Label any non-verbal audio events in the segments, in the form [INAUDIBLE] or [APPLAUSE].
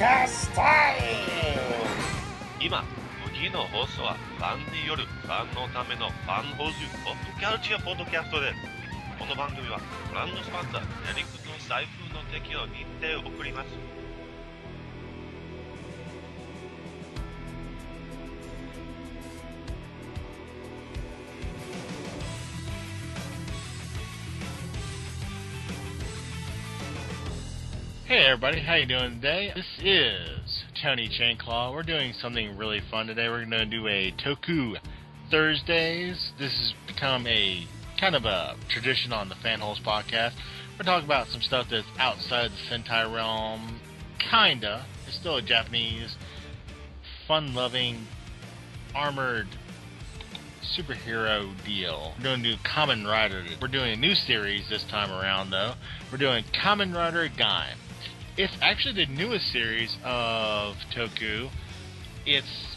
カスタイ今次の放送はファンによるファンのためのファン放送ポッドキャルチャーポッドキャストです。この番組はブランドスパンサーヤリクの財布の適用にて送ります。Hey everybody, how you doing today? This is Tony Chainclaw. We're doing something really fun today. We're going to do a Toku Thursdays. This has become a kind of a tradition on the Fanholes podcast. We're talking about some stuff that's outside the Sentai realm. Kinda. It's still a Japanese, fun-loving, armored superhero deal. We're going to do Kamen Rider. We're doing a new series this time around, though. We're doing Kamen Rider Gaim. It's actually the newest series of Toku. It's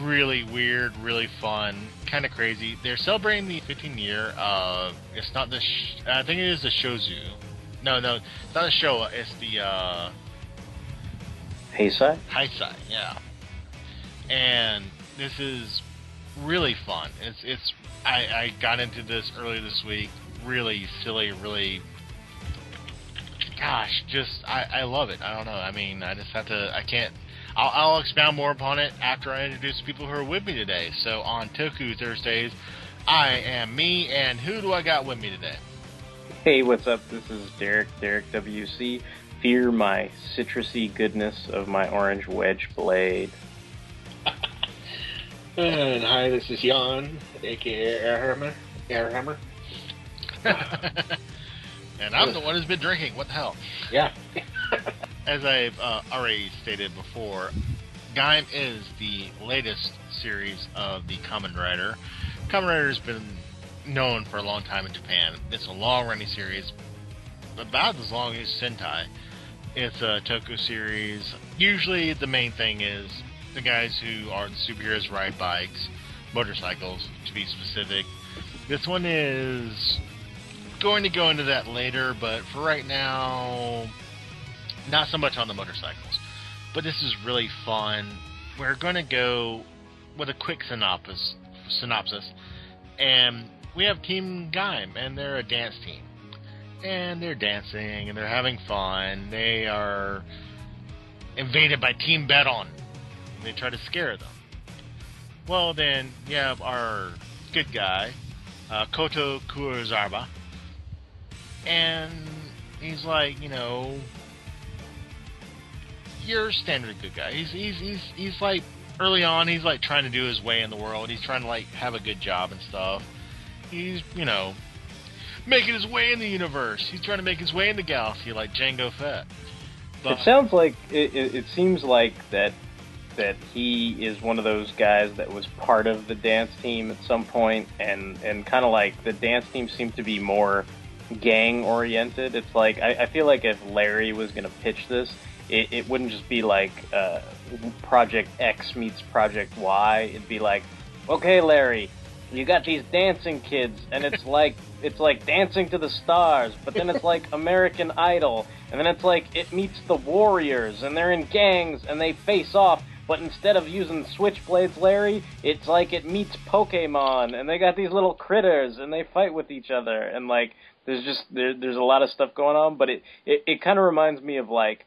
really weird, really fun, kind of crazy. They're celebrating the 15th year of. It's not the. Sh- I think it is the Shozu. No, no, it's not the Showa. It's the uh, Heisei? Heisei. Yeah. And this is really fun. It's it's. I, I got into this earlier this week. Really silly. Really. Gosh, just I, I love it. I don't know. I mean, I just have to. I can't. I'll, I'll expound more upon it after I introduce people who are with me today. So on Toku Thursdays, I am me, and who do I got with me today? Hey, what's up? This is Derek, Derek WC. Fear my citrusy goodness of my orange wedge blade. [LAUGHS] And hi, this is Jan, aka Airhammer. Airhammer. [LAUGHS] and I'm the one who's been drinking. What the hell? Yeah. [LAUGHS] As I've uh, already stated before, Gaim is the latest series of the Kamen Rider. Kamen Rider has been known for a long time in Japan. It's a long-running series, about as long as Sentai. It's a Toku series. Usually, the main thing is the guys who are the superheroes ride bikes, motorcycles, to be specific. This one is going to go into that later, but for right now, not so much on the motorcycles. But this is really fun. We're going to go with a quick synopsis, synopsis, and we have Team Gaim, and they're a dance team, and they're dancing and they're having fun. They are invaded by Team Baron. They try to scare them. Well, then you have our good guy, uh, Kota Kurosawa, and he's like, you know, your standard good guy. He's he's he's he's like early on, he's like trying to do his way in the world. He's trying to like have a good job and stuff. He's you know making his way in the universe. He's trying to make his way in the galaxy like Jango Fett. It sounds like it, it, it seems like that that he is one of those guys that was part of the dance team at some point, and and kind of like the dance team seemed to be more gang oriented. It's like I, I feel like if Larry was going to pitch this, it, it wouldn't just be like uh, Project X meets Project Y. It'd be like, okay, Larry, you got these dancing kids, and it's [LAUGHS] like it's like Dancing to the Stars, but then it's like American Idol, and then it's like it meets the Warriors, and they're in gangs and they face off. But instead of using switchblades, Larry, it's like it meets Pokemon, and they got these little critters, and they fight with each other, and like there's just there, there's a lot of stuff going on. But it it, it kind of reminds me of like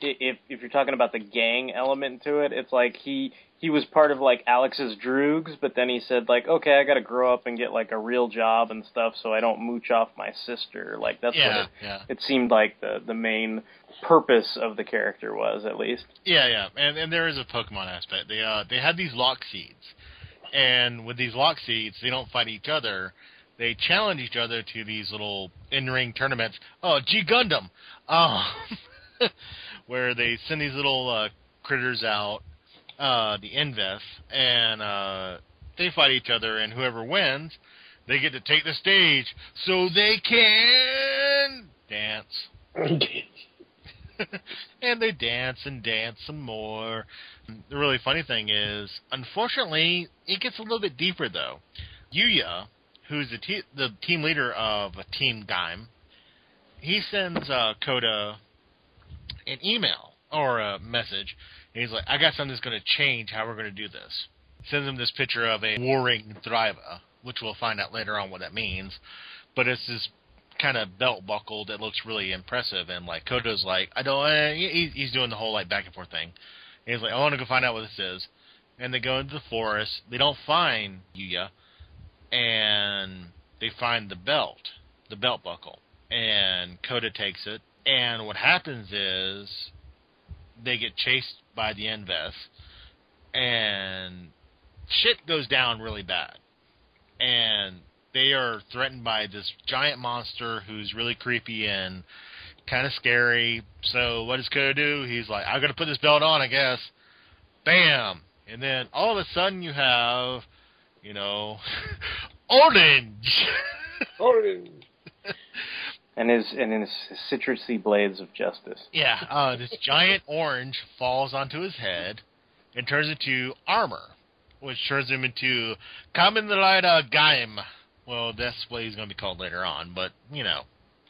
if if you're talking about the gang element to it, it's like he he was part of like Alex's Droogs, but then he said like, okay, I got to grow up and get like a real job and stuff, so I don't mooch off my sister. Like that's yeah, what it, yeah. it seemed like the the main purpose of the character was, at least. Yeah, yeah, and and there is a Pokemon aspect. They uh they have these lock seeds, and with these lock seeds, they don't fight each other. They challenge each other to these little in-ring tournaments. Oh, G Gundam, oh, [LAUGHS] where they send these little uh, critters out, uh, the Inves, and uh, they fight each other, and whoever wins, they get to take the stage so they can dance. [LAUGHS] [LAUGHS] and they dance and dance some more. The really funny thing is, unfortunately, it gets a little bit deeper though. Yuya, who's the, te- the team leader of Team Gaim, he sends uh, Kota an email or a message. And he's like, I got something that's going to change how we're going to do this. Sends him this picture of a warring Thriva, which we'll find out later on what that means. But it's this kind of belt buckle that looks really impressive. And like Kota's like, I don't. Uh, he, he's doing the whole like back and forth thing. And he's like, I want to go find out what this is. And they go into the forest. They don't find Yuya, and they find the belt, the belt buckle. And Kota takes it. And what happens is they get chased by the Inves, and shit goes down really bad. And they are threatened by this giant monster who's really creepy and kind of scary. So what does Kota do? He's like, I'm gonna put this belt on, I guess. Bam! And then all of a sudden you have, you know, [LAUGHS] orange. [LAUGHS] Orange. and his and his citrusy blades of justice. Yeah, uh, this giant orange falls onto his head and turns into armor, which turns him into Kamen Rider Gaim. Well, that's what he's going to be called later on, but you know,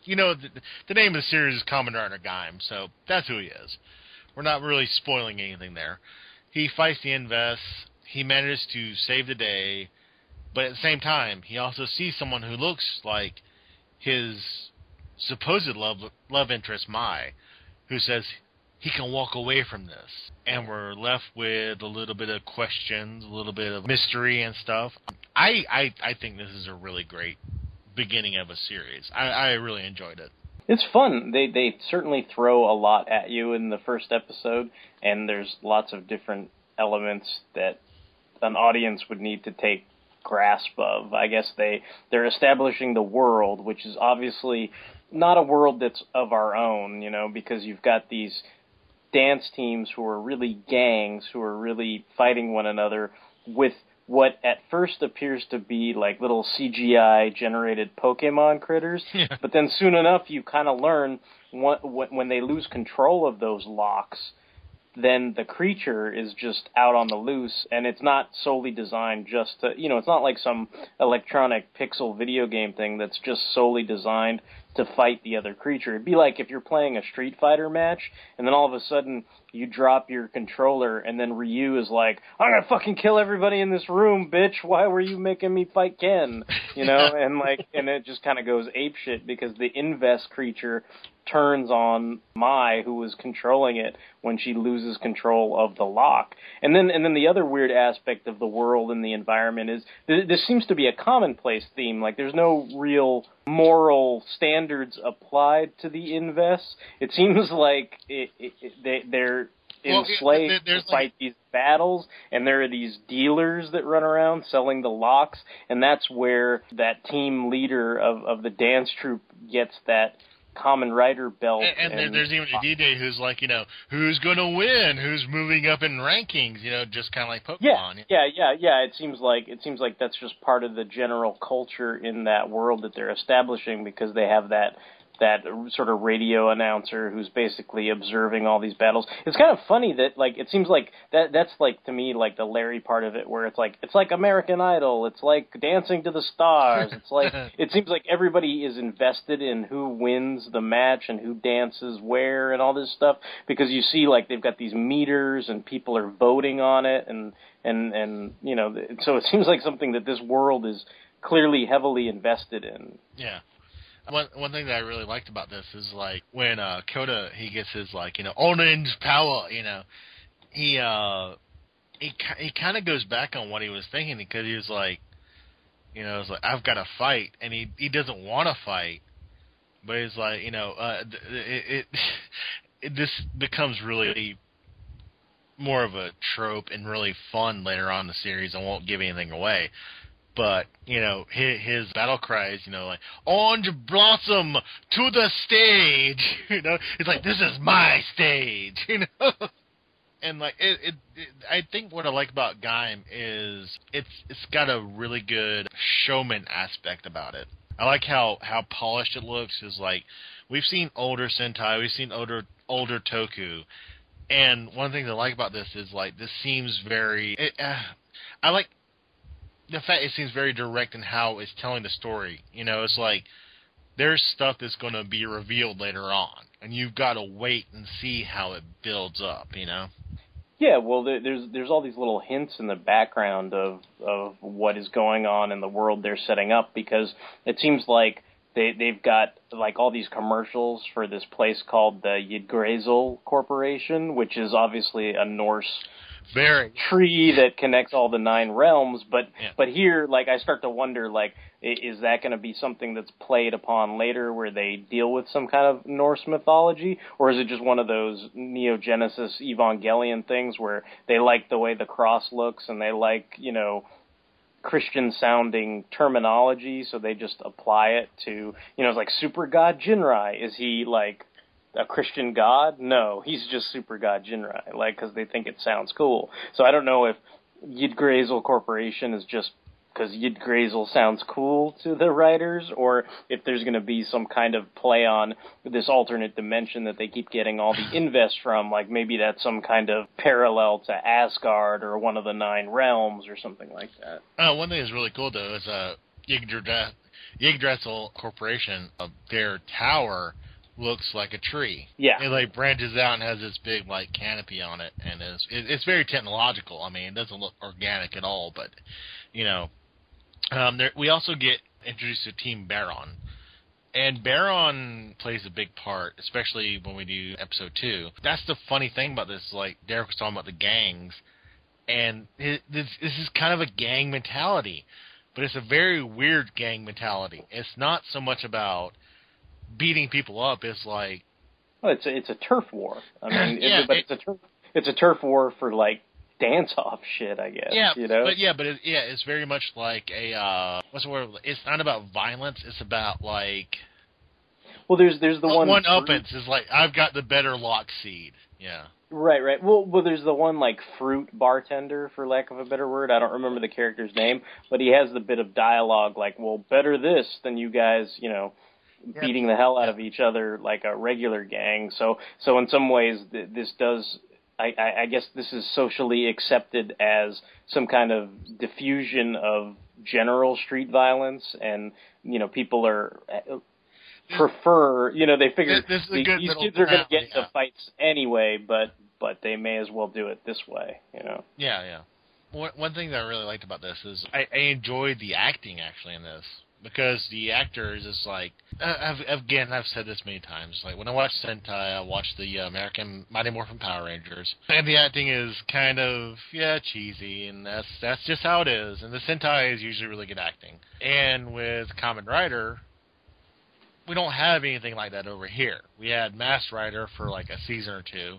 you know, the, the name of the series is Kamen Rider Gaim, so that's who he is. We're not really spoiling anything there. He fights the Inves. He manages to save the day, but at the same time, he also sees someone who looks like his supposed love love interest Mai, who says he can walk away from this, and we're left with a little bit of questions, a little bit of mystery and stuff. I I, I think this is a really great beginning of a series. I, I really enjoyed it. It's fun. They they certainly throw a lot at you in the first episode, and there's lots of different elements that an audience would need to take grasp of. I guess they they're establishing the world, which is obviously not a world that's of our own, you know, because you've got these dance teams who are really gangs who are really fighting one another with what at first appears to be like little CGI generated Pokemon critters, [LAUGHS] Yeah. but then soon enough you kind of learn what, when they lose control of those locks, then the creature is just out on the loose, and it's not solely designed just to, you know, it's not like some electronic pixel video game thing that's just solely designed to fight the other creature. It'd be like if you're playing a Street Fighter match, and then all of a sudden you drop your controller, and then Ryu is like, "I'm gonna fucking kill everybody in this room, bitch! Why were you making me fight Ken?" You know, [LAUGHS] and like, and it just kind of goes ape shit because the Inves creature turns on Mai, who was controlling it, when she loses control of the lock. And then, and then the other weird aspect of the world and the environment is th- this seems to be a commonplace theme. Like, there's no real moral standards applied to the Invests. It seems [LAUGHS] like it, it, they, they're Well, enslaved there- to fight these battles, and there are these dealers that run around selling the locks, and that's where that team leader of, of the dance troupe gets that Kamen Rider belt. And, and there, there's even a DJ who's like, you know, who's going to win? Who's moving up in rankings? You know, just kind of like yeah, Pokemon. yeah, yeah, yeah. It seems like it seems like that's just part of the general culture in that world that they're establishing because they have that that sort of radio announcer who's basically observing all these battles. It's kind of funny that like it seems like that that's like to me like the Larry part of it where it's like it's like American Idol, it's like Dancing to the Stars. It's like [LAUGHS] it seems like everybody is invested in who wins the match and who dances where and all this stuff because you see like they've got these meters and people are voting on it and and and you know so it seems like something that this world is clearly heavily invested in. Yeah. One one thing that I really liked about this is like when uh Kota he gets his like you know orange power you know he uh he he kind of goes back on what he was thinking because he was like you know it's like I've got to fight and he he doesn't want to fight but he's like you know uh it, it, [LAUGHS] it this becomes really more of a trope and really fun later on in the series. I won't give anything away but you know his, his battle cries you know like orange blossom to the stage [LAUGHS] you know? It's like this is my stage [LAUGHS] you know? And like it, it, it i think what i like about gaim is it's it's got a really good showman aspect about it. I like how how polished it looks. Is like we've seen older sentai we've seen older older toku. And one thing i like about this is like this seems very it, uh, i like the fact it seems very direct in how it's telling the story. You know, it's like there's stuff that's going to be revealed later on, and you've got to wait and see how it builds up. You know. Yeah, well, there, there's there's all these little hints in the background of of what is going on in the world they're setting up because it seems like they they've got like all these commercials for this place called the Yggdrasil Corporation, which is obviously a Norse Very. tree that connects all the nine realms. But Yeah. but here, like, I start to wonder, like, is that going to be something that's played upon later, where they deal with some kind of Norse mythology, or is it just one of those Neo Genesis Evangelion things where they like the way the cross looks and they like, you know. Christian sounding terminology, so they just apply it to, you know, it's like super god Jinrai. Is he like a Christian god? No, he's just super god Jinrai, like because they think it sounds cool. So I don't know if Yggdrasil Corporation is just because Yggdrasil sounds cool to the writers, or if there's going to be some kind of play on this alternate dimension that they keep getting all the Inves from, like maybe that's some kind of parallel to Asgard or one of the nine realms or something like that. Uh, one thing that's really cool though is uh, Yggdrasil Corporation. Uh, their tower looks like a tree. Yeah. It like branches out and has this big like canopy on it, and it's it, it's very technological. I mean, it doesn't look organic at all, but you know, um, there, we also get introduced to Team Baron. And Baron plays a big part, especially when we do episode two. That's the funny thing about this. Like Derek was talking about the gangs, and it, this, this is kind of a gang mentality, but it's a very weird gang mentality. It's not so much about beating people up. is like Well, it's a, it's a turf war. I mean, [LAUGHS] Yeah, it, but it- it's a turf it's a turf war for like dance off shit, I guess. yeah, you know. but yeah, but it, yeah, it's very much like a uh, what's the word? It's not about violence. It's about like well, there's there's the one one fruit- uppance is like I've got the better lock seed. Yeah. Right, right. Well, well, there's the one like fruit bartender, for lack of a better word. I don't remember the character's name, but he has the bit of dialogue like, "Well, better this than you guys, you know, Yeah. beating the hell out of each other like a regular gang." So, so in some ways, th- this does. I, I, I guess this is socially accepted as some kind of diffusion of general street violence, and you know, people are uh, prefer. You know, they figure This- this the- these kids are going to get yeah. into fights anyway, but but they may as well do it this way. You know. Yeah, yeah. One, one thing that I really liked about this is I, I enjoyed the acting actually in this because the actor is like uh, I've, again I've said this many times. Like when I watch Sentai, I watch the uh, American Mighty Morphin Power Rangers, and the acting is kind of yeah cheesy, and that's that's just how it is. And the Sentai is usually really good acting. And with Kamen Rider, we don't have anything like that over here. We had Masked Rider for like a season or two.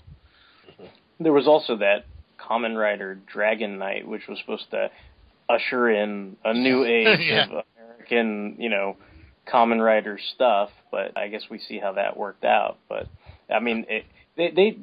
There was also that Kamen Rider Dragon Knight, which was supposed to usher in a new [LAUGHS] age Yeah. of American, you know, Kamen Rider stuff. But I guess we see how that worked out. But I mean, it, they they.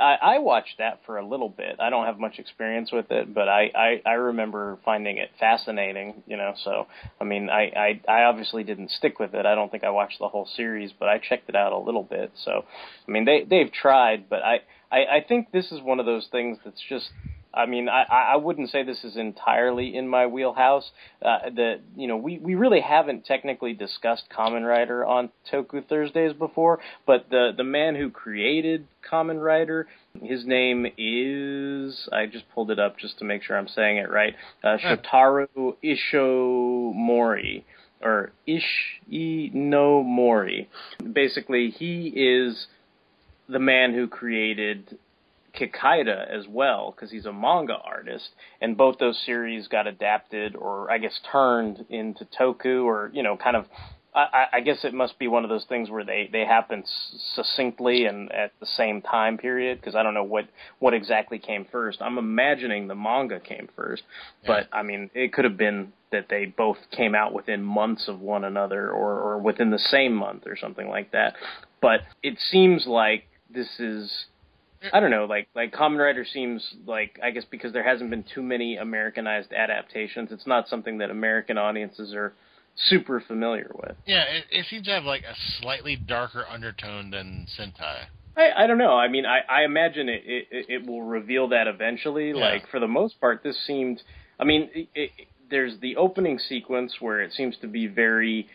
I, I watched that for a little bit. I don't have much experience with it, but I, I, I remember finding it fascinating. You know, so I mean, I, I I obviously didn't stick with it. I don't think I watched the whole series, but I checked it out a little bit. So, I mean, they they've tried, but I I, I think this is one of those things that's just. I mean, I, I wouldn't say this is entirely in my wheelhouse. Uh, the you know we, we really haven't technically discussed Kamen Rider on Toku Thursdays before, but the the man who created Kamen Rider, his name is I just pulled it up just to make sure I'm saying it right. Uh, Shotaro Ishomori or Ishi no Mori. Basically, he is the man who created Kikaider as well because he's a manga artist, and both those series got adapted or I guess turned into toku or you know kind of. I, I guess it must be one of those things where they they happen succinctly and at the same time period because I don't know what what exactly came first. I'm imagining the manga came first, but I mean it could have been that they both came out within months of one another or or within the same month or something like that. But it seems like this is I don't know, like like Kamen Rider seems like I guess because there hasn't been too many Americanized adaptations, it's not something that American audiences are super familiar with. Yeah, it, it seems to have like a slightly darker undertone than Sentai. I, I don't know. I mean, I, I imagine it, it it will reveal that eventually. Yeah. Like for the most part, this seemed. I mean, it, it, there's the opening sequence where it seems to be very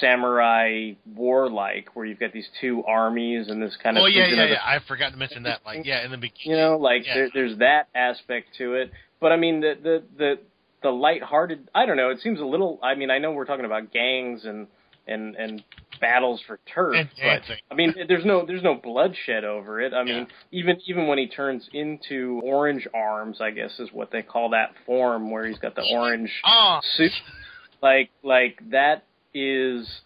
samurai warlike, where you've got these two armies and this kind of. Oh yeah, yeah, yeah. I forgot to mention that. Like, yeah, in the beginning. You know, like Yeah. there, there's that aspect to it. But I mean, the the the the lighthearted. I don't know. It seems a little. I mean, I know we're talking about gangs and and and battles for turf, And but dancing. I mean, there's no there's no bloodshed over it. I mean, even even when he turns into Orange Arms, I guess is what they call that form, where he's got the orange Oh, suit. Like like that is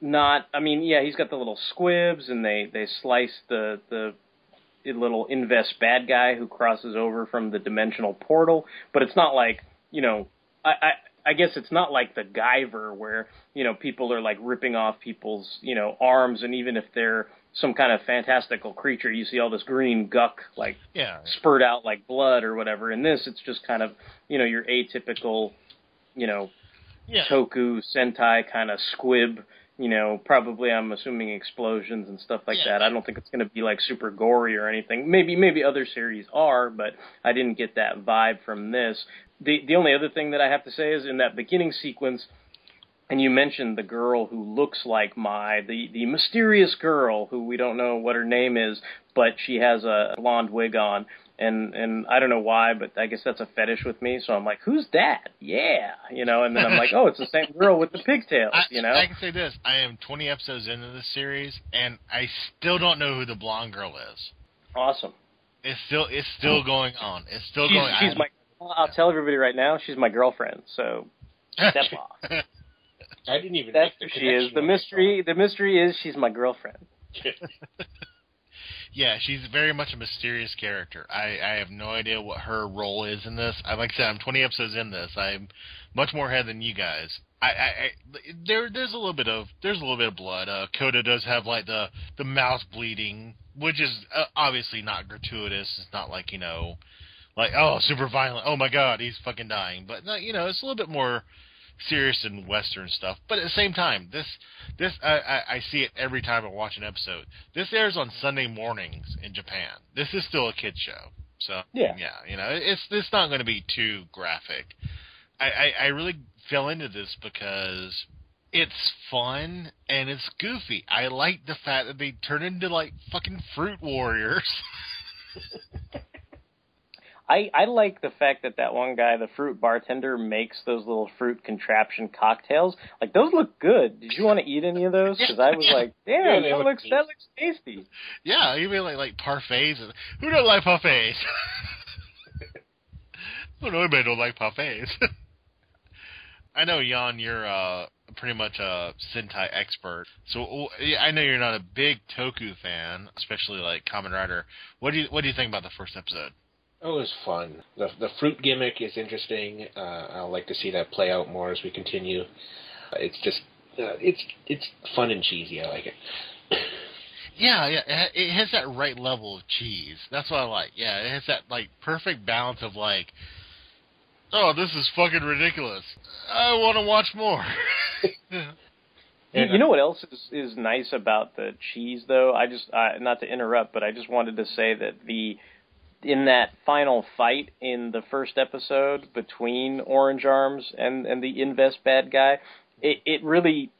not. I mean, yeah, he's got the little squibs, and they they slice the the little Inves bad guy who crosses over from the dimensional portal. But it's not like you know. I, I I guess it's not like the Guyver where you know people are like ripping off people's you know arms, and even if they're some kind of fantastical creature, you see all this green guck like yeah. spurt out like blood or whatever. In this, it's just kind of you know your atypical, you know, Yeah. toku sentai kind of squib. You know, probably I'm assuming explosions and stuff like Yeah. that. I don't think it's going to be like super gory or anything. Maybe maybe other series are, but I didn't get that vibe from this. The the only other thing that I have to say is in that beginning sequence. And you mentioned the girl who looks like Mai, the the mysterious girl who we don't know what her name is, but she has a blonde wig on, and and I don't know why, but I guess that's a fetish with me. So I'm like, who's that? Yeah, you know. And then I'm like, oh, it's the same girl with the pigtails, I, you know. I can say this: I am 20 episodes into this series, and I still don't know who the blonde girl is. Awesome. It's still, it's still going on. It's still She's going. she's my. I'll tell everybody right now, she's my girlfriend. So step [LAUGHS] off. I didn't even That's make who the she is. The when I saw mystery. The mystery is she's my girlfriend. [LAUGHS] yeah, she's very much a mysterious character. I, I have no idea what her role is in this. I like I said, I'm 20 episodes in this. I'm much more ahead than you guys. I, I, I there there's a little bit of there's a little bit of blood. Uh, Kota does have like the the mouth bleeding, which is uh, obviously not gratuitous. It's not like you know, like oh super violent. Oh my god, he's fucking dying. But you know, it's a little bit more serious and Western stuff. But at the same time, this this I, I, I see it every time I watch an episode. This airs on Sunday mornings in Japan. This is still a kid show, so Yeah. yeah, you know, it's it's not going to be too graphic. I, I I really fell into this because it's fun and it's goofy. I like the fact that they turn into like fucking fruit warriors. [LAUGHS] I, I like the fact that that one guy, the fruit bartender, makes those little fruit contraption cocktails. Like those look good. Did you want to eat any of those? [LAUGHS] Because I was like, damn, Yeah, that look looks good. that looks tasty. yeah, even like like parfaits. And, who don't like parfaits? Well, no, anybody don't like parfaits. [LAUGHS] I know, Jan, you're uh, pretty much a Sentai expert. So I know you're not a big Toku fan, especially like Kamen Rider. What do you What do you think about the first episode? Oh, it was fun. The the fruit gimmick is interesting. Uh, I'll like to see that play out more as we continue. Uh, It's just uh, it's it's fun and cheesy. I like it. [COUGHS] Yeah, yeah, it, has that right level of cheese. That's what I like. Yeah, it has that like perfect balance of like, oh, this is fucking ridiculous. I want to watch more. [LAUGHS] You, you know what else is is nice about the cheese though? I just uh, not to interrupt, but I just wanted to say that the in that final fight in the first episode between Orange Arms and and the Inves bad guy, it it really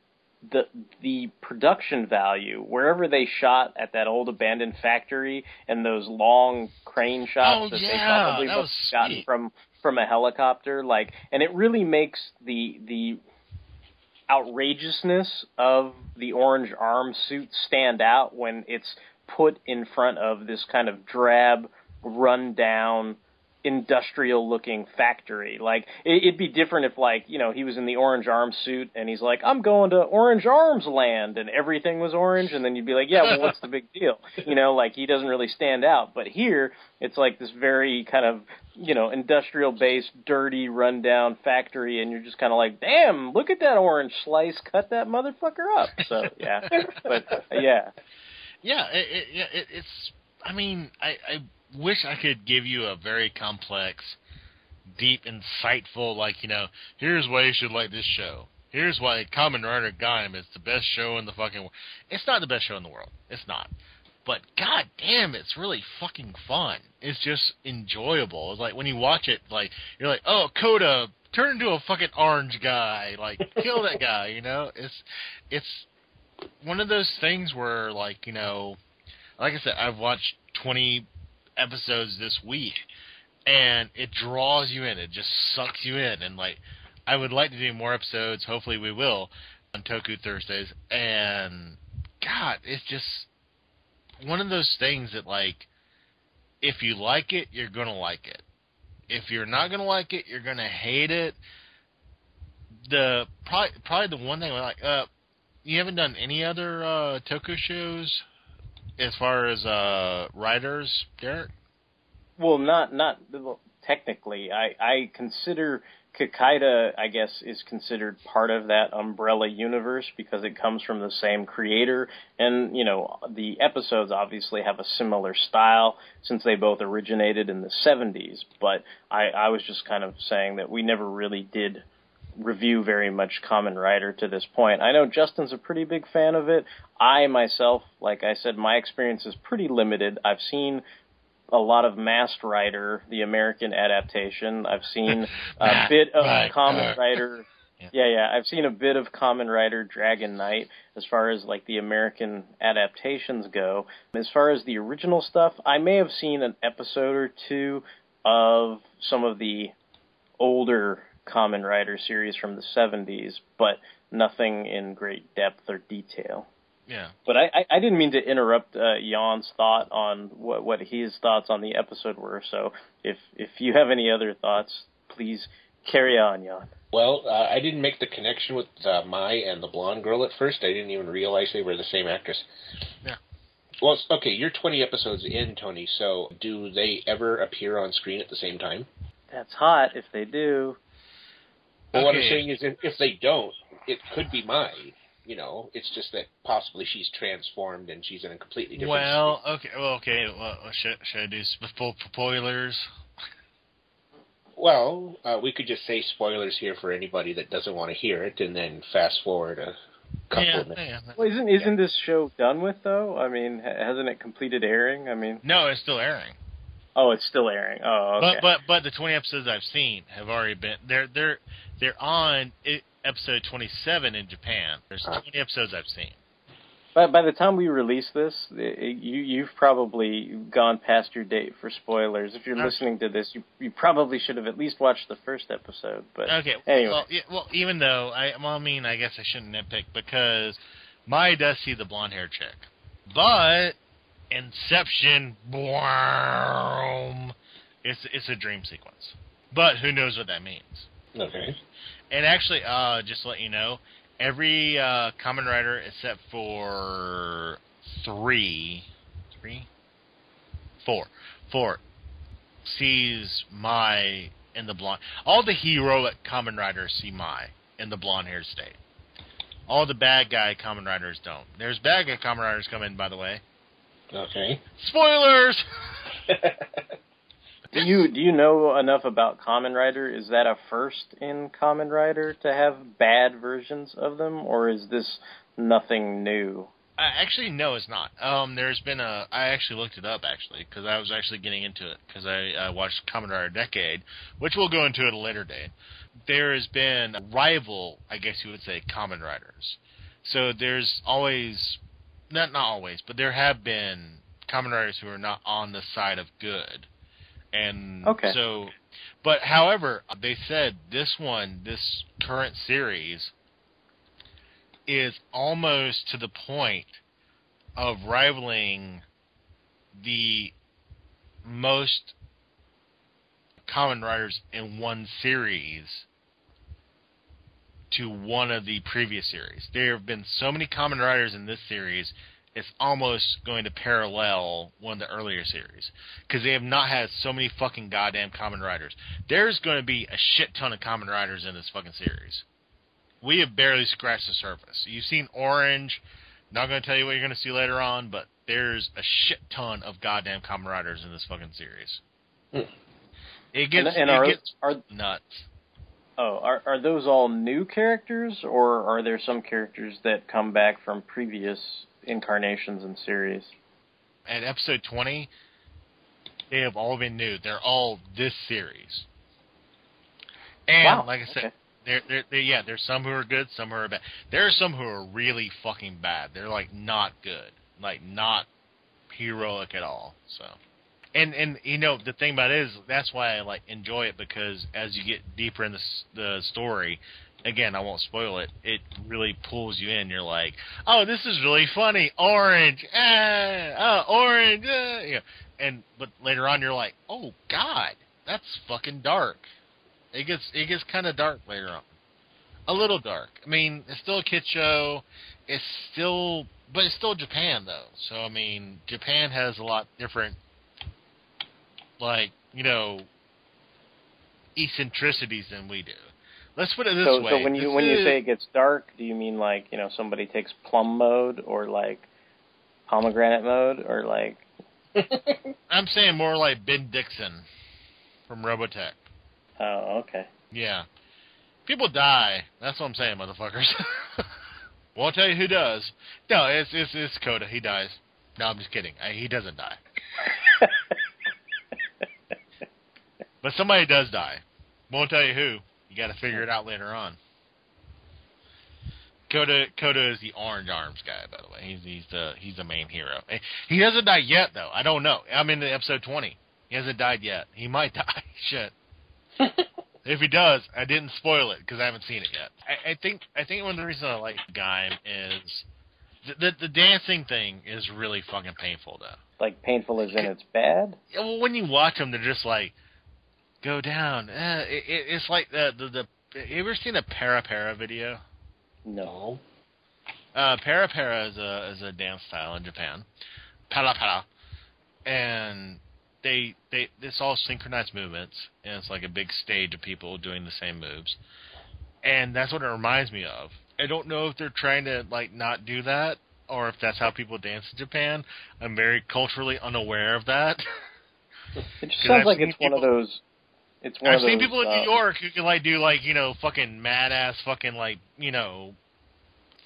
the the production value wherever they shot at that old abandoned factory and those long crane shots Oh, that they probably that must was have gotten sweet. from from a helicopter like and it really makes the the outrageousness of the orange arm suit stand out when it's put in front of this kind of drab, run down, industrial looking factory. Like it, it'd be different if like, you know, he was in the orange arm suit and he's like, I'm going to Orange Arms land and everything was orange and then you'd be like, Yeah, well what's the big deal? [LAUGHS] You know, like he doesn't really stand out. But here it's like this very kind of you know, industrial based, dirty, rundown factory, and you're just kind of like, damn, look at that orange slice, cut that motherfucker up. So yeah, [LAUGHS] but yeah, yeah, it, it, yeah, it, it's. I mean, I, I wish I could give you a very complex, deep, insightful, like you know, here's why you should like this show. Here's why Kamen Rider Gaim is the best show in the fucking world. It's not the best show in the world. It's not. But god damn, it's really fucking fun. It's just enjoyable. It's like when you watch it, like you're like, oh, Kota turn into a fucking orange guy. Like, kill that guy. You know, it's it's one of those things where, like, you know, like I said, I've watched twenty episodes this week, and it draws you in. It just sucks you in, and like, I would like to do more episodes. Hopefully, we will on Toku Thursdays. And God, it's just one of those things that like, if you like it, you're gonna like it. If you're not gonna like it, you're gonna hate it. The probably probably the one thing like. Uh, you haven't done any other uh, Toku shows as far as uh, Riders, Derek? Well, not not well, technically. I I consider Kikaider, I guess, is considered part of that umbrella universe because it comes from the same creator, and you know the episodes obviously have a similar style since they both originated in the 70s. But I, I was just kind of saying that we never really did review very much Kamen Rider to this point. I know Justin's a pretty big fan of it. I myself, like I said, my experience is pretty limited. I've seen a lot of Masked Rider, the American adaptation. I've seen [LAUGHS] a bit of Right. Kamen [LAUGHS] Rider. Yeah. Yeah, yeah, I've seen a bit of Kamen Rider Dragon Knight as far as like the American adaptations go. As far as the original stuff, I may have seen an episode or two of some of the older Kamen Rider series from the 70s, but nothing in great depth or detail. Yeah. But I, I, I didn't mean to interrupt uh, Jan's thought on what what his thoughts on the episode were. So if if you have any other thoughts, please carry on, Jan. Well, uh, I didn't make the connection with uh, Mai and the blonde girl at first. I didn't even realize they were the same actress. Yeah. Well, okay, you're 20 episodes in, Tony. So, do they ever appear on screen at the same time? That's hot if they do. Well, what I'm saying is, if, if they don't, it could be Mai. You know, it's just that possibly she's transformed and she's in a completely different. Well, okay. Well, okay. Well, should should I do sp- spoilers? Well, uh, we could just say spoilers here for anybody that doesn't want to hear it, and then fast forward a couple Yeah, of minutes. yeah. Well, isn't isn't this show done with though? I mean, hasn't it completed airing? I mean, No, it's still airing. Oh, it's still airing. Oh, okay. But but but the twenty episodes I've seen have already been they're they're they're on episode twenty seven in Japan. There's Ah. twenty episodes I've seen. By, by the time we release this, i i- you you've probably gone past your date for spoilers. If you're Okay. listening to this, you you probably should have at least watched the first episode. But Okay. anyway, Well, yeah, well, even though I well, I mean, I guess I shouldn't nitpick because Maya does see the blonde hair chick, but Inception, boom, it's it's a dream sequence. But who knows what that means? Okay. And actually, uh, just to let you know, every uh, Kamen Rider except for three, three, four, four sees Mai in the blonde. All the heroic Kamen Riders see Mai in the blonde haired state. All the bad guy Kamen Riders don't. There's bad guy Kamen Riders come in, by the way. Okay. Spoilers. [LAUGHS] do you do you know enough about Kamen Rider? Is that a first in Kamen Rider to have bad versions of them, or is this nothing new? Uh, actually, no, it's not. Um, there's been a. I actually looked it up actually because I was actually getting into it because I uh, watched Kamen Rider Decade, which we'll go into at a later date. There has been rival, I guess you would say, Kamen Riders. So there's always, not not always, but there have been Kamen Riders who are not on the side of good, and Okay. so. But however, they said this one, this current series, is almost to the point of rivaling the most Kamen Riders in one series to one of the previous series. There have been so many Kamen Riders in this series, it's almost going to parallel one of the earlier series because they have not had so many fucking goddamn Kamen Riders. There's going to be a shit ton of Kamen Riders in this fucking series we have barely scratched the surface. You've seen Orange. Not going to tell you what you're going to see later on, but there's a shit ton of goddamn Kamen Riders in this fucking series. Hmm. It gets and and it are gets are nuts. Oh are are those all new characters, or are there some characters that come back from previous incarnations and series? At episode 20, they have all been new. They're all this series. And wow. like I said, okay. there, there, there, yeah, there's some who are good, some who are bad. There are some who are really fucking bad. They're like not good, like not heroic at all. So, and and you know the thing about it is that's why I like enjoy it because as you get deeper in the the story, again I won't spoil it. It really pulls you in. You're like, oh, this is really funny. Orange, ah, oh, orange, ah. And but later on you're like, oh God, that's fucking dark. It gets it gets kind of dark later on. A little dark. I mean, it's still a kid show. It's still, but it's still Japan though. So I mean, Japan has a lot different, like you know, eccentricities than we do. Let's put it this So, way. so when you This when you say it gets dark, do you mean like you know somebody takes plum mode or like pomegranate mode or like [LAUGHS] I'm saying more like Ben Dixon from Robotech. oh okay Yeah. People die. That's what I'm saying, motherfuckers. [LAUGHS] Won't tell you who does. No, it's it's it's Kota. He dies. No, I'm just kidding. I, he doesn't die. [LAUGHS] But somebody does die. Won't tell you who. You got to figure it out later on. Kota Kota is the orange arms guy, by the way. He's he's the he's the main hero. Eh, He hasn't died yet, though. I don't know. I'm in episode 20. He hasn't died yet. He might [LAUGHS] die. Shit. [LAUGHS] If he does, I didn't spoil it because I haven't seen it yet. I, I think I think one of the reasons I like Gaim is the, the the dancing thing is really fucking painful though. like painful as in it's bad Yeah, Well, when you watch them, they're just like go down. Uh, it, it, it's like the the the. You ever seen a para para video? no Uh, para para is a is a dance style in Japan. Para para, and they they it's all synchronized movements, and it's like a big stage of people doing the same moves, and that's what it reminds me of. I don't know if they're trying to like not do that, or if that's how people dance in Japan. I'm very culturally unaware of that. [LAUGHS] it just [LAUGHS] sounds I've like it's one of those it's one I've seen people in uh, New York who can like do like you know fucking mad ass fucking like you know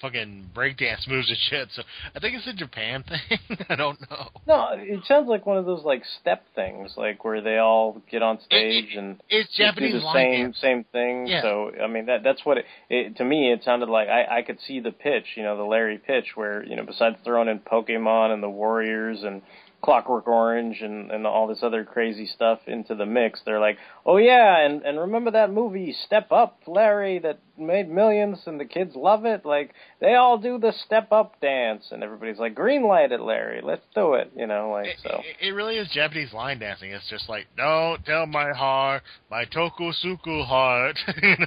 fucking breakdance moves and shit. So I think it's a Japan [LAUGHS] thing. I don't know. No, it sounds like one of those like step things, like where they all get on stage and It's just do Japanese the same dance. same thing. Yeah. So I mean that that's what it, it to me it sounded like. I I could see the pitch, you know, the Larry pitch, where you know besides throwing in Pokemon and the Warriors and Clockwork Orange and and all this other crazy stuff into the mix, they're like, oh yeah, and and remember that movie Step Up, Larry, that made millions and the kids love it. Like they all do the Step Up dance, and everybody's like, green light it, Larry, let's do it. You know, like It, so. it, it really is Japanese line dancing. It's just like, don't tell my heart, my tokusuku heart. [LAUGHS] You know?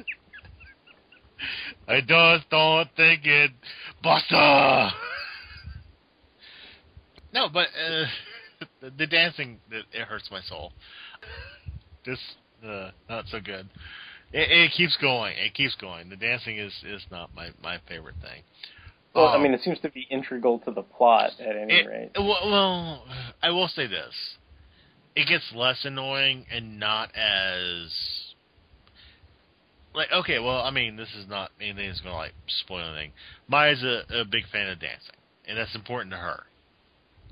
[LAUGHS] I just don't think it, Buster. No, but uh, [LAUGHS] the, the dancing it, it hurts my soul. This uh, not so good. It, it keeps going. It keeps going. The dancing is is not my my favorite thing. Well, I Um, mean, it seems to be integral to the plot at any it- rate. Well, well, I will say this: it gets less annoying and not as like okay. Well, I mean, this is not anything that's going to like spoil anything. Maya's a, a big fan of dancing, and that's important to her.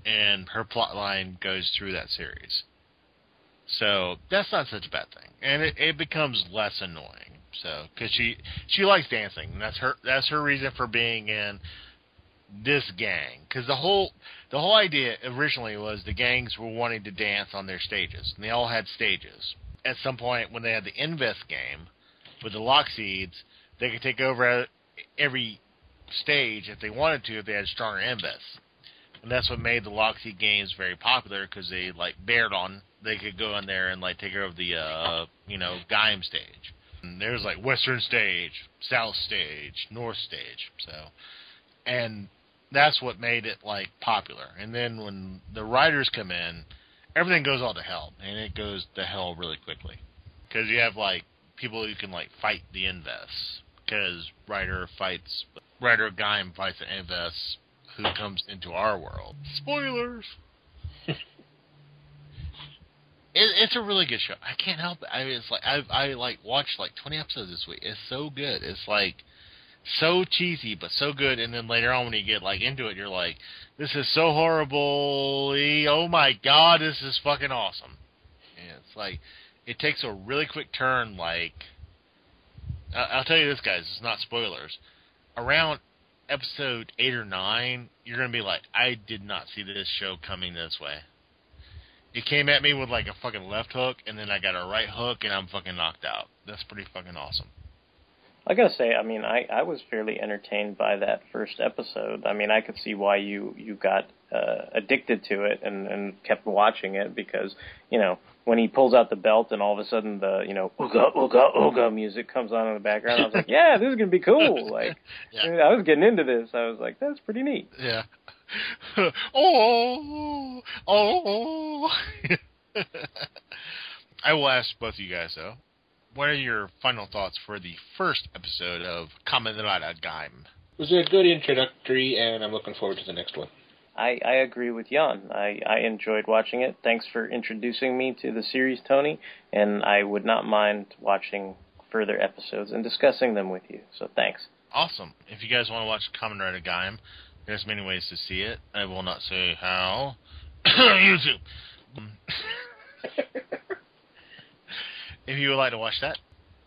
And her plot line goes through that series, so that's not such a bad thing, and it, it becomes less annoying. So, because she she likes dancing, and that's her that's her reason for being in this gang. Because the whole the whole idea originally was the gangs were wanting to dance on their stages. And they all had stages. At some point when they had the Inves game with the lock seeds they could take over every stage if they wanted to if they had stronger invests and that's what made the seed games very popular because they like Baron they could go in there and like take over the uh you know Gaim stage. And there's like western stage south stage north stage so. And that's what made it like popular. And then when the Riders come in, everything goes all to hell, and it goes to hell really quickly. Because you have like people who can like fight the invests because Rider fights Rider Gaim fights an Inves who comes into our world. Spoilers. [LAUGHS] It, it's a really good show. I can't help it. I mean, it's like I I like watched like twenty episodes this week. It's so good. It's like so cheesy but so good and then later on when you get like into it you're like this is so horrible oh my god this is fucking awesome and it's like it takes a really quick turn. Like, I- I'll tell you this, guys. It's not spoilers. Around episode eight or nine, you're gonna be like, I did not see this show coming this way. It came at me with like a fucking left hook, and then I got a right hook, and I'm fucking knocked out. That's pretty fucking awesome. I gotta say, I mean, I, I was fairly entertained by that first episode. I mean, I could see why you you got uh, addicted to it and and kept watching it because you know when he pulls out the belt and all of a sudden the you know ooga ooga ooga music comes on in the background. I was like, yeah, this is gonna be cool. [LAUGHS] Like, Yeah. I, was getting into this. I was like, that's pretty neat. Yeah. [LAUGHS] oh, oh. [LAUGHS] I will ask both of you guys though. What are your final thoughts for the first episode of Kamen Rider Gaim? It was a good introductory, and I'm looking forward to the next one. I, I agree with Jan. I, I enjoyed watching it. Thanks for introducing me to the series, Tony, and I would not mind watching further episodes and discussing them with you. So thanks. Awesome. If you guys want to watch Kamen Rider Gaim, there's many ways to see it. I will not say how. [COUGHS] YouTube. [LAUGHS] if you would like to watch that,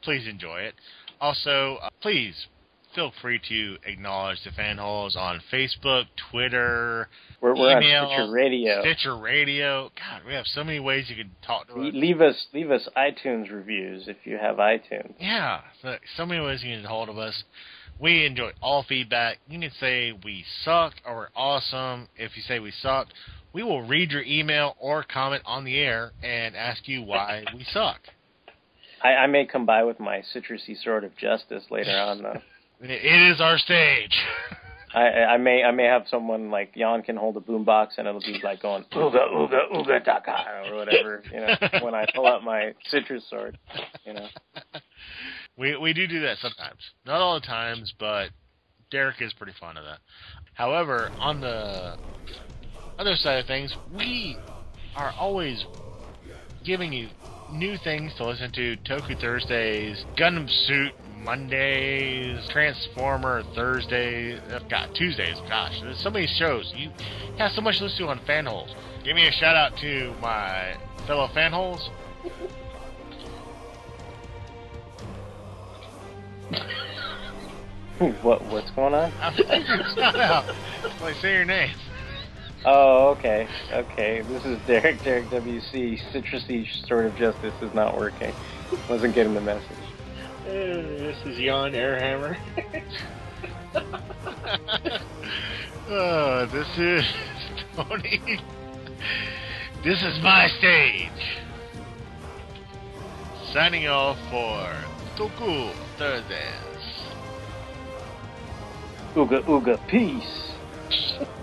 please enjoy it. Also, uh, please feel free to acknowledge the Fanholes on Facebook, Twitter, We're, we're Email, on Stitcher Radio. Stitcher Radio. God, we have so many ways you can talk to us. Leave us leave us iTunes reviews if you have iTunes. Yeah, so, so many ways you can get a hold of us. We enjoy all feedback. You can say we suck or we're awesome. If you say we suck, we will read your email or comment on the air and ask you why we suck. [LAUGHS] I, I may come by with my citrusy sword of justice later on though. [LAUGHS] It- is our stage. [LAUGHS] I, I may I may have someone like Jan can hold a boombox and it'll be like going ooga ooga ooga daka or whatever you know [LAUGHS] when I pull out my citrus sword you know we we do do that sometimes, not all the times, but Derek is pretty fond of that. However, on the other side of things, we are always giving you new things to listen to. Toku Thursdays, Gundam Suit Mondays, Transformer Thursdays. uh, God, Tuesdays. Gosh, there's so many shows. You have so much to listen to on Fanholes. Give me a shout out to my fellow Fanholes. [LAUGHS] what what's going on I'm [LAUGHS] shout out. Like, say your name. oh okay okay this is Derek Derek WC citrusy sword of justice is not working wasn't getting the message Eh, this is Jan Airhammer. [LAUGHS] oh, this is Tony. This is my stage. Signing off for Toku Thursdays. ooga ooga peace. [LAUGHS]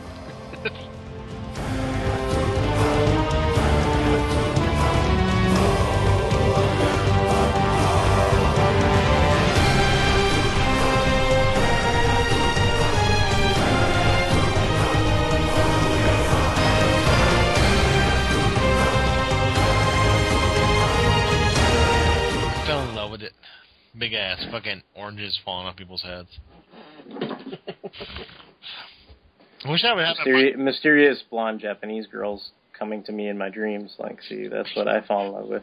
fucking oranges falling off people's heads. [LAUGHS] I Wish I would have that Mysteri- mysterious blonde Japanese girls coming to me in my dreams. Like, see, that's what I fall in love with.